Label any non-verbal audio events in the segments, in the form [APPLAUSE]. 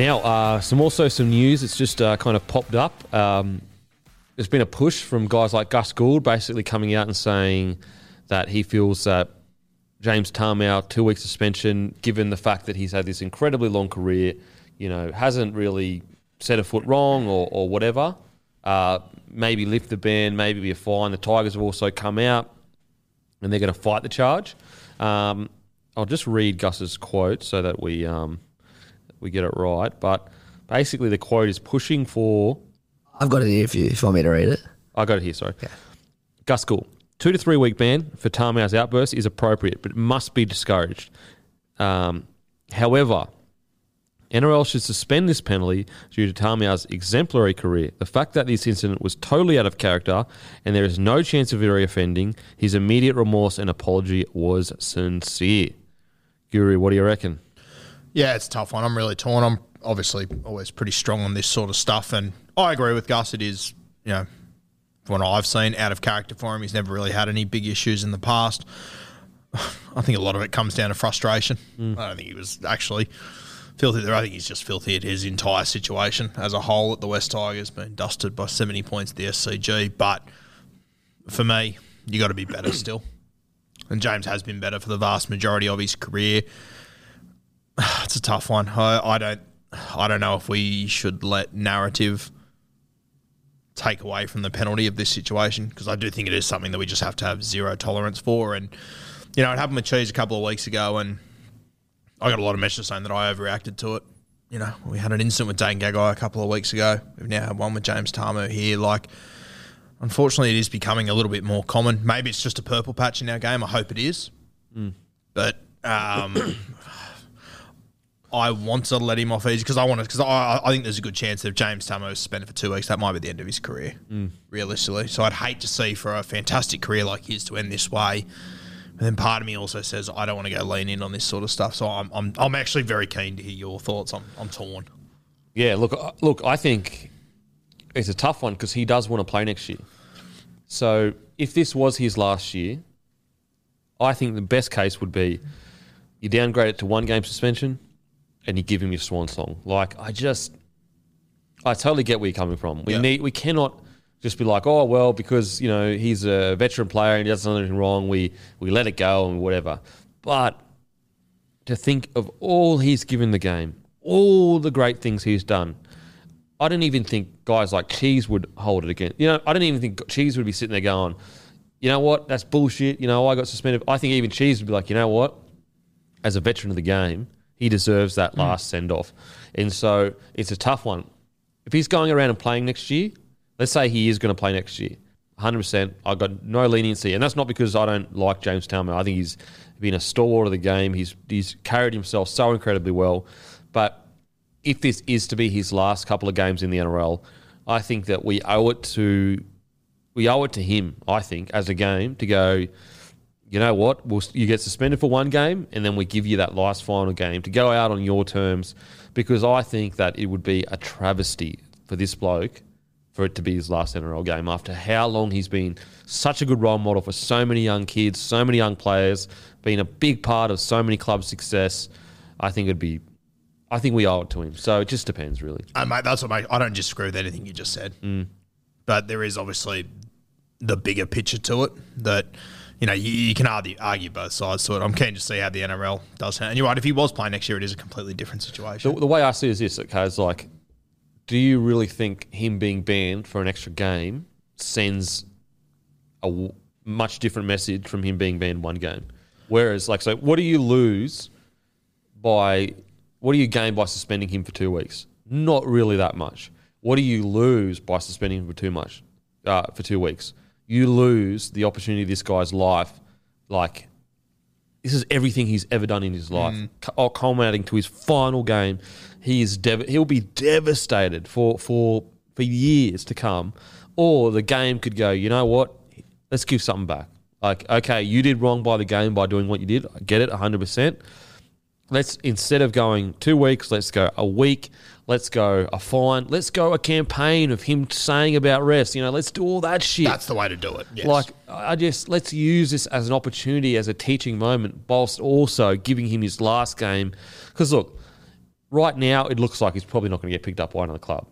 Now, uh, some also some news. It's just uh, kind of popped up. Um, there's been a push from guys like Gus Gould, basically coming out and saying that he feels that James Tamou two week suspension, given the fact that he's had this incredibly long career, you know, hasn't really set a foot wrong or, or whatever. Uh, maybe lift the ban, maybe be a fine. The Tigers have also come out and they're going to fight the charge. Um, I'll just read Gus's quote so that we um, we get it right. But basically, the quote is pushing for. I've got it here if you, if you want me to read it. I got it here. Sorry, Gus Gould. Two to three week ban for Tamou's outburst is appropriate, but must be discouraged. Um, however, NRL should suspend this penalty due to Tamou's exemplary career. The fact that this incident was totally out of character and there is no chance of it reoffending, his immediate remorse and apology was sincere. Guru, what do you reckon? Yeah, it's a tough one. I'm really torn. I'm obviously always pretty strong on this sort of stuff, and I agree with Gus. It is, you know, from what I've seen, out of character for him. He's never really had any big issues in the past. [SIGHS] I think a lot of it comes down to frustration. Mm. I don't think he was actually filthy there. I think he's just filthy at his entire situation as a whole at the West Tigers, been dusted by 70 points at the SCG. But for me, you got to be better [CLEARS THROAT] still. And James has been better for the vast majority of his career. [SIGHS] It's a tough one. I, I don't, I don't know if we should let narrative take away from the penalty of this situation because I do think it is something that we just have to have zero tolerance for. And you know, it happened with Cheese a couple of weeks ago, and I got a lot of messages saying that I overreacted to it. You know, we had an incident with Dane Gagai a couple of weeks ago. We've now had one with James Tamou here. Like, unfortunately, it is becoming a little bit more common. Maybe it's just a purple patch in our game. I hope it is. But um, I want to let him off easy because I want to because I, I think there's a good chance that if James Tamou is suspended for two weeks, that might be the end of his career, realistically. So I'd hate to see for a fantastic career like his to end this way. And then part of me also says I don't want to go lean in on this sort of stuff. So I'm I'm, I'm actually very keen to hear your thoughts. I'm I'm torn. Yeah, look, uh, look, I think it's a tough one because he does want to play next year. So if this was his last year, I think the best case would be you downgrade it to one game suspension and you give him your swan song. Like I just, I totally get where you're coming from. We Yeah. need, we cannot just be like, oh well, because you know he's a veteran player and he doesn't do anything wrong. We we let it go and whatever. But to think of all he's given the game, all the great things he's done. I don't even think guys like Cheese would hold it again. You know, I don't even think Cheese would be sitting there going, you know what, that's bullshit. You know, I got suspended. I think even Cheese would be like, you know what, as a veteran of the game, he deserves that mm. last send off. And so it's a tough one. If he's going around and playing next year, let's say he is going to play next year, 100%, I've got no leniency. And that's not because I don't like James Talman. I think he's been a stalwart of the game. He's, he's carried himself so incredibly well. But if this is to be his last couple of games in the NRL, I think that we owe it to we owe it to him. I think as a game to go. You know what? We'll, you get suspended for one game, and then we give you that last final game to go out on your terms, because I think that it would be a travesty for this bloke for it to be his last NRL game after how long he's been such a good role model for so many young kids, so many young players, been a big part of so many clubs' success. I think it'd be, I think we owe it to him. So it just depends, really. Uh, mate, that's what mate, I don't just disagree with anything you just said. But there is obviously the bigger picture to it that, you know, you, you can argue, argue both sides to it. I'm keen to see how the NRL does. And you're right, if he was playing next year, it is a completely different situation. The, the way I see it is this, okay, is like, do you really think him being banned for an extra game sends a w- much different message from him being banned one game? Whereas, like, so what do you lose by, what do you gain by suspending him for two weeks? Not really that much. What do you lose by suspending him for too much, uh, for two weeks? You lose the opportunity of this guy's life, like this is everything he's ever done in his mm. life, cu- all culminating to his final game. He is dev- he'll be devastated for for for years to come. Or the game could go, you know what? Let's give something back. Like, okay, you did wrong by the game by doing what you did. I get it, hundred percent. Let's instead of going two weeks, let's go a week. Let's go a fine. Let's go a campaign of him saying about rest. You know, let's do all that shit. that's the way to do it. Yes. Like, I just let's use this as an opportunity, as a teaching moment, whilst also giving him his last game. Because look, right now it looks like he's probably not going to get picked up by another club,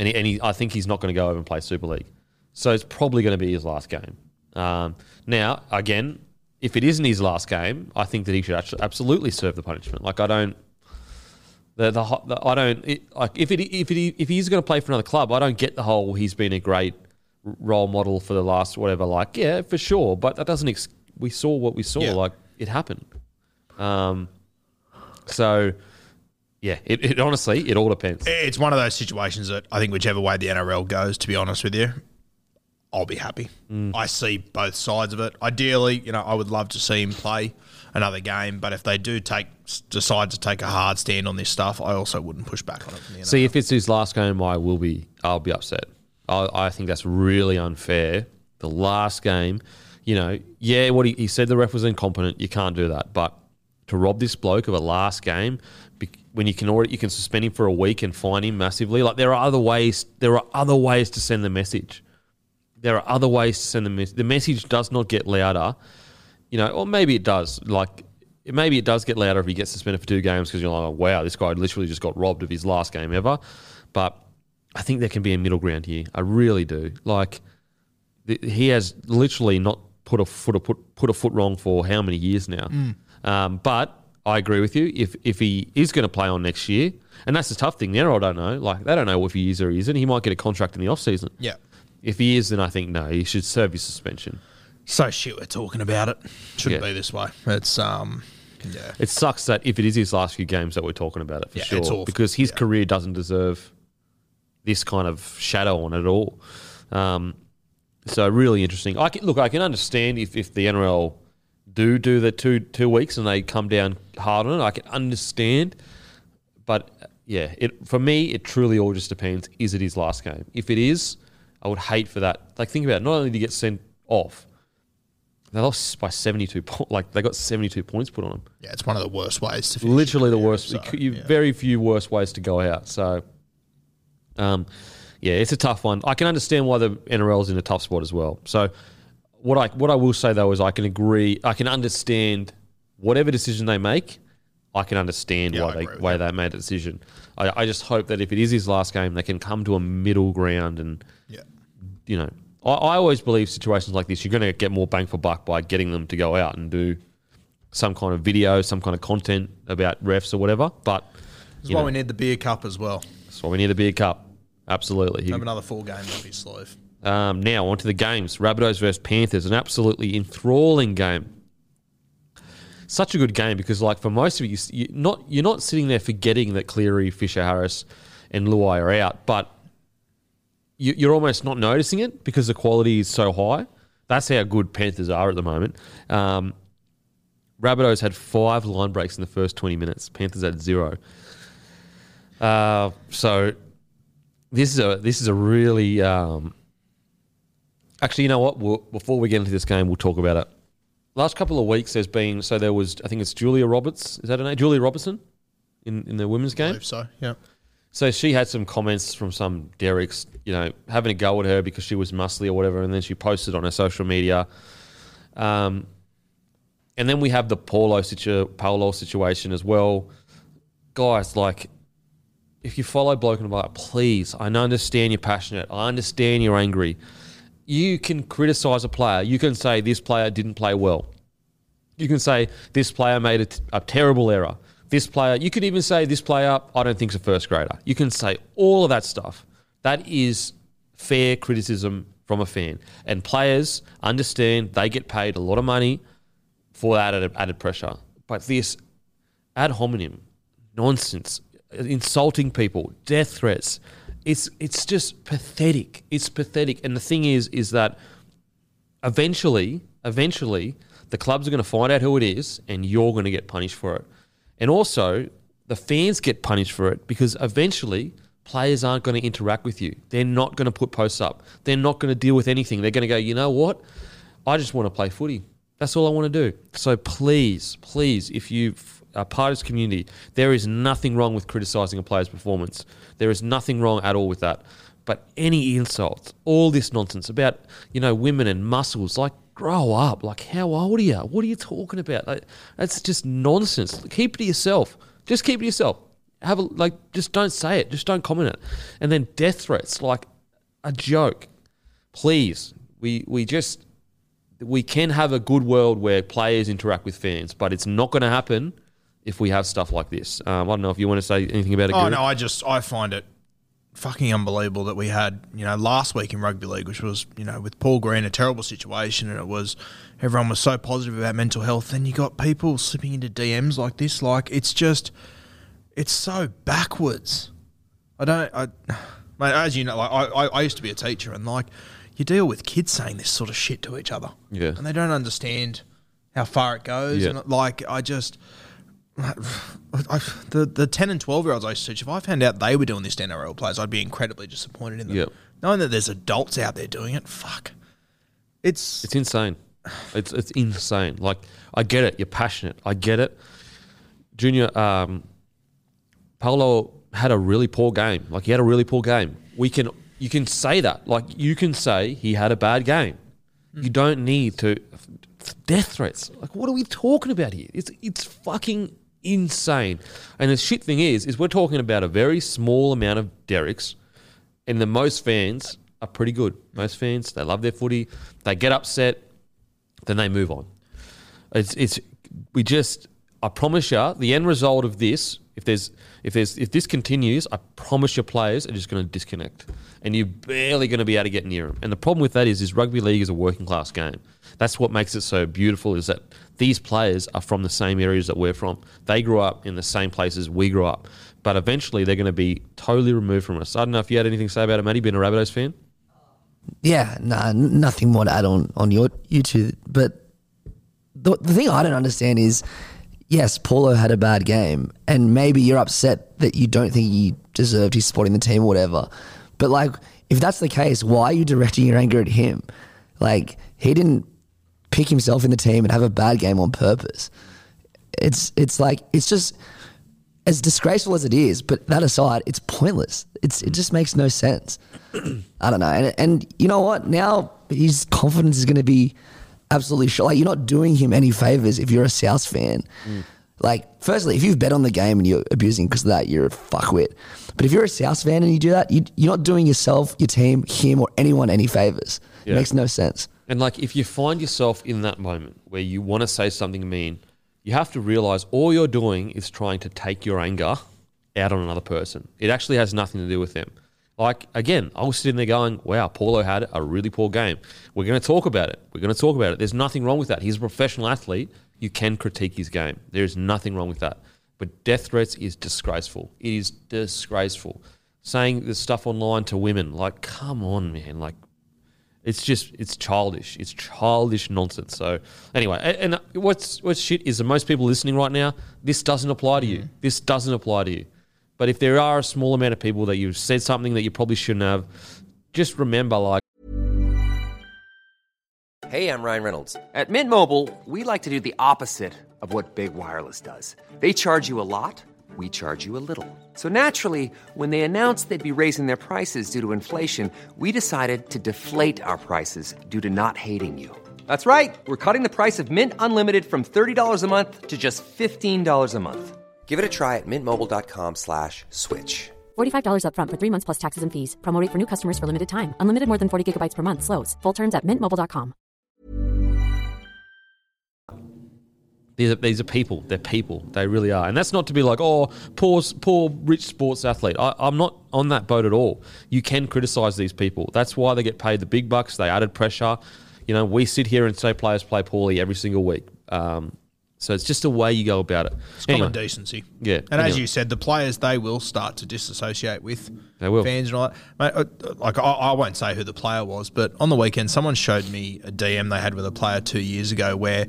and he, and he, I think he's not going to go over and play Super League. So it's probably going to be his last game. Um, now, again, if it isn't his last game, I think that he should actually absolutely serve the punishment. Like, I don't. The, the, the I don't it, like if it if it if he's going to play for another club, I don't get the whole he's been a great role model for the last whatever. Like yeah, for sure, but that doesn't. Ex- we saw what we saw. Yeah. Like it happened. Um, so yeah, it, it honestly it all depends. it's one of those situations that I think whichever way the NRL goes, to be honest with you, I'll be happy. Mm. I see both sides of it. Ideally, you know, I would love to see him play another game, but if they do take decide to take a hard stand on this stuff, I also wouldn't push back on it. From the NRL. See, if it's his last game, I will be. I'll be upset. I, I think that's really unfair. The last game, you know, yeah, what he, he said the ref was incompetent. You can't do that. But to rob this bloke of a last game, when you can already you can suspend him for a week and fine him massively. Like there are other ways. There are other ways to send the message. There are other ways to send the message. The message does not get louder, you know, or maybe it does. Like maybe it does get louder if he gets suspended for two games because you're like, oh, wow, this guy literally just got robbed of his last game ever. But I think there can be a middle ground here. I really do. Like th- he has literally not put a foot a put put a foot wrong for how many years now. Um, but I agree with you. If if he is going to play on next year, and that's the tough thing. The NRL don't know. Like they don't know if he is or he isn't. He might get a contract in the off season. yeah. If he is, then I think no, he should serve his suspension. So shit, we're talking about it. Shouldn't Yeah. be this way. It's um, yeah. It sucks that if it is his last few games that we're talking about it for Yeah, sure, it's awful. because his career doesn't deserve this kind of shadow on it at all. Um, so really interesting. I can, look, I can understand if, if the NRL do do the two two weeks and they come down hard on it. I can understand, but uh, yeah, it for me it truly all just depends. Is it his last game? If it is, I would hate for that. Like think about it. Not only did he get sent off, they lost by seventy two. Po- [LAUGHS] like they got seventy two points put on them Yeah, it's one of the worst ways to finish literally the worst. so, you yeah. Very few worst ways to go out. So, um, yeah, it's a tough one. I can understand why the NRL is in a tough spot as well. So, what I what I will say though is I can agree. I can understand whatever decision they make. I can understand Yeah, why I they why you. they made a decision. I, I just hope that if it is his last game, they can come to a middle ground and Yeah. You know, I, I always believe situations like this, you're going to get more bang for buck by getting them to go out and do some kind of video, some kind of content about refs or whatever. But That's why know, we need the beer cup as well. that's why we need a beer cup. Absolutely. Have another full game up his sleeve. um, now on to the games. Rabbitohs versus Panthers, an absolutely enthralling game. Such a good game because, like, for most of you, you not you're not sitting there forgetting that Cleary, Fisher, Harris, and Luai are out, but you, you're almost not noticing it because the quality is so high. That's how good Panthers are at the moment. Um, Rabbitohs had five line breaks in the first 20 minutes. Panthers had zero. Uh, so this is a this is a really um, actually you know what we'll, before we get into this game we'll talk about it last couple of weeks there's been so there was I think it's Julia Roberts is that her name Julia Robertson in in the women's I game. believe so. Yeah. So she had some comments from some Derek's, you know, having a go at her because she was muscly or whatever, and then she posted on her social media. Um, and then we have the Paulo, situ- Paulo situation as well. Guys, like, if you follow Bloke and Bar, please, I understand you're passionate. I understand you're angry. You can criticize a player. You can say this player didn't play well. You can say this player made a, t- a terrible error. This player, you could even say this player, I don't think's a first grader. You can say all of that stuff. That is fair criticism from a fan. And players understand they get paid a lot of money for that added, added pressure. But this ad hominem nonsense, insulting people, death threats, it's it's just pathetic. It's pathetic. And the thing is, is that eventually, eventually, the clubs are going to find out who it is, and you're going to get punished for it. And also, the fans get punished for it because eventually players aren't going to interact with you. They're not going to put posts up. They're not going to deal with anything. They're going to go, you know what? I just want to play footy. That's all I want to do. So please, please, if you are part of this community, there is nothing wrong with criticising a player's performance. There is nothing wrong at all with that. But any insults, all this nonsense about you know women and muscles, like grow up. Like how old are you? What are you talking about? Like, that's just nonsense. Keep it to yourself. Just keep it to yourself. Have a like. Just don't say it. Just don't comment it. And then death threats, like a joke. Please, we we just we can have a good world where players interact with fans, but it's not going to happen if we have stuff like this. Um, I don't know if you want to say anything about it. Oh Guru? no, I just I find it fucking unbelievable that we had you know last week in rugby league, which was you know with Paul Green a terrible situation, and it was everyone was so positive about mental health. Then you got people slipping into DMs like this, like it's just it's so backwards. I don't, I, [SIGHS] mate, as you know, like I, I, used to be a teacher, and like you deal with kids saying this sort of shit to each other, Yeah. and they don't understand how far it goes, Yeah. and like I just. I, the the ten and twelve year olds I used to teach, if I found out they were doing this to NRL players, I'd be incredibly disappointed in them. Yep. Knowing that there's adults out there doing it, fuck, it's, It's insane. It's it's insane. Like I get it. You're passionate. I get it. Junior, um, Paulo had a really poor game. Like he had a really poor game. We can you can say that. Like you can say he had a bad game. You don't need to death threats. Like what are we talking about here? It's it's fucking insane. And the shit thing is, is we're talking about a very small amount of Derricks, and the most fans are pretty good. Most fans they love their footy. They get upset, then they move on. It's it's we just I promise you the end result of this if there's if there's if this continues I promise your players are just going to disconnect and you're barely going to be able to get near them. And the problem with that is is rugby league is a working class game. That's what makes it so beautiful is that these players are from the same areas that we're from. They grew up in the same places we grew up. But eventually they're going to be totally removed from us. I don't know if you had anything to say about it, Matty, being a Rabbitohs fan. Yeah, nah, nothing more to add on on your YouTube. But the, the thing I don't understand is, yes, Paulo had a bad game, and maybe you're upset that you don't think he deserved his spot in the team or whatever. But like, if that's the case, why are you directing your anger at him? Like, he didn't pick himself in the team and have a bad game on purpose. It's it's like it's just as disgraceful as it is, but that aside, it's pointless. It's it just makes no sense. [CLEARS THROAT] I don't know, and, and you know what? Now his confidence is going to be absolutely sure. Like you're not doing him any favors if you're a South fan. Mm. Like, firstly, if you've bet on the game and you're abusing because of that, you're a fuckwit. But if you're a South fan and you do that, you, you're not doing yourself, your team, him, or anyone any favors. It makes no sense. And like, if you find yourself in that moment where you want to say something mean, you have to realize all you're doing is trying to take your anger out on another person. It actually has nothing to do with them. Like, again, I was sitting there going, wow, Paulo had a really poor game. We're going to talk about it. We're going to talk about it. There's nothing wrong with that. He's a professional athlete. You can critique his game. There's nothing wrong with that. But death threats is disgraceful. It is disgraceful. Saying this stuff online to women, like, come on, man. Like, it's just it's childish. It's childish nonsense. So anyway, a- and, what's what's shit is that most people listening right now, this doesn't apply to you. Mm-hmm. This doesn't apply to you. But if there are a small amount of people that you've said something that you probably shouldn't have, just remember like Hey, I'm Ryan Reynolds. At Mint Mobile, we like to do the opposite of what Big Wireless does. They charge you a lot, we charge you a little. So naturally, when they announced they'd be raising their prices due to inflation, we decided to deflate our prices due to not hating you. That's right. We're cutting the price of Mint Unlimited from $30 a month to just $15 a month. Give it a try at mintmobile.com slash switch. $45 upfront for three months plus taxes and fees. Promo rate for new customers for limited time. Unlimited more than 40 gigabytes per month. Slows. Full terms at mintmobile.com. These are, these are people. They're people. They really are. And that's not to be like, oh, poor, poor rich sports athlete. I, I'm not on that boat at all. You can criticize these people. That's why they get paid the big bucks. They added pressure. You know, we sit here and say players play poorly every single week. Um, so it's just a way you go about it. It's common decency. Yeah. And as you said, the players they will start to disassociate with They will. fans and all that. Mate, like I, I won't say who the player was, but on the weekend, someone showed me a DM they had with a player two years ago where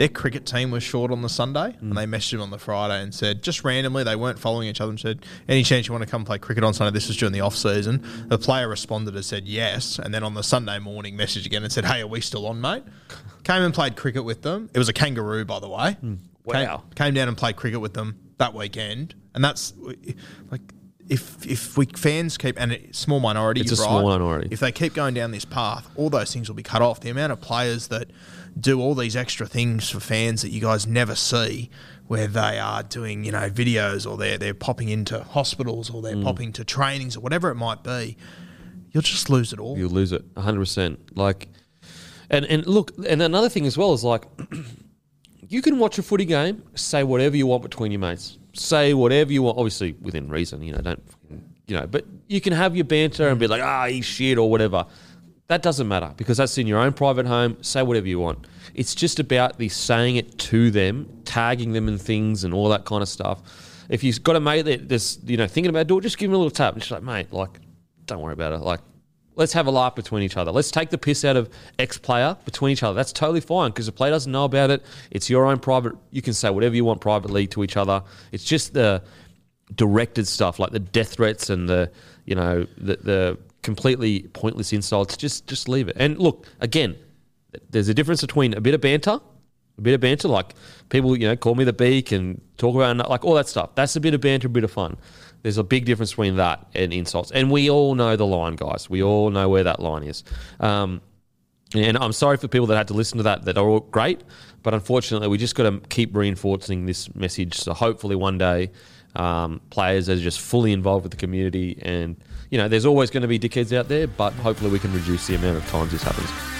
their cricket team was short on the Sunday, Mm. and they messaged him on the Friday and said just randomly they weren't following each other and said, "Any chance you want to come play cricket on Sunday?" This was during the off season. The player responded and said yes, and then on the Sunday morning messaged again and said, "Hey, are we still on, mate?" [LAUGHS] Came and played cricket with them. It was a kangaroo, by the way. Came- Wow. came down and played cricket with them that weekend, and that's like if if we fans keep and a small minority, It's a small minority. If they keep going down this path, all those things will be cut off. The amount of players that do all these extra things for fans that you guys never see, where they are doing you know videos or they're they're popping into hospitals or Mm. they're popping to trainings or whatever it might be, you'll just lose it all. You'll lose it 100%. Like, and, and look, and another thing as well is like, [CLEARS THROAT] you can watch a footy game, say whatever you want between your mates. Say whatever you want, obviously within reason, you know, don't, you know, but you can have your banter and be like, ah, he's shit or whatever. That doesn't matter because that's in your own private home. Say whatever you want. It's just about the saying it to them, tagging them in things and all that kind of stuff. If you've got a mate that that's you know thinking about doing, just give him a little tap and just like, mate, like, don't worry about it. Like, let's have a laugh between each other. Let's take the piss out of ex player between each other. That's totally fine because the player doesn't know about it. It's your own private. You can say whatever you want privately to each other. It's just the directed stuff like the death threats and the you know the, the completely pointless insults. Just just leave it. And look again, there's a difference between a bit of banter. A bit of banter, like people, you know, call me the beak and talk about like all that stuff. That's a bit of banter, a bit of fun. There's a big difference between that and insults, and we all know the line, guys. We all know where that line is. Um, and I'm sorry for people that had to listen to that that are all great, but unfortunately, we just got to keep reinforcing this message. So hopefully, one day, um, players are just fully involved with the community. And you know, there's always going to be dickheads out there, but hopefully, we can reduce the amount of times this happens.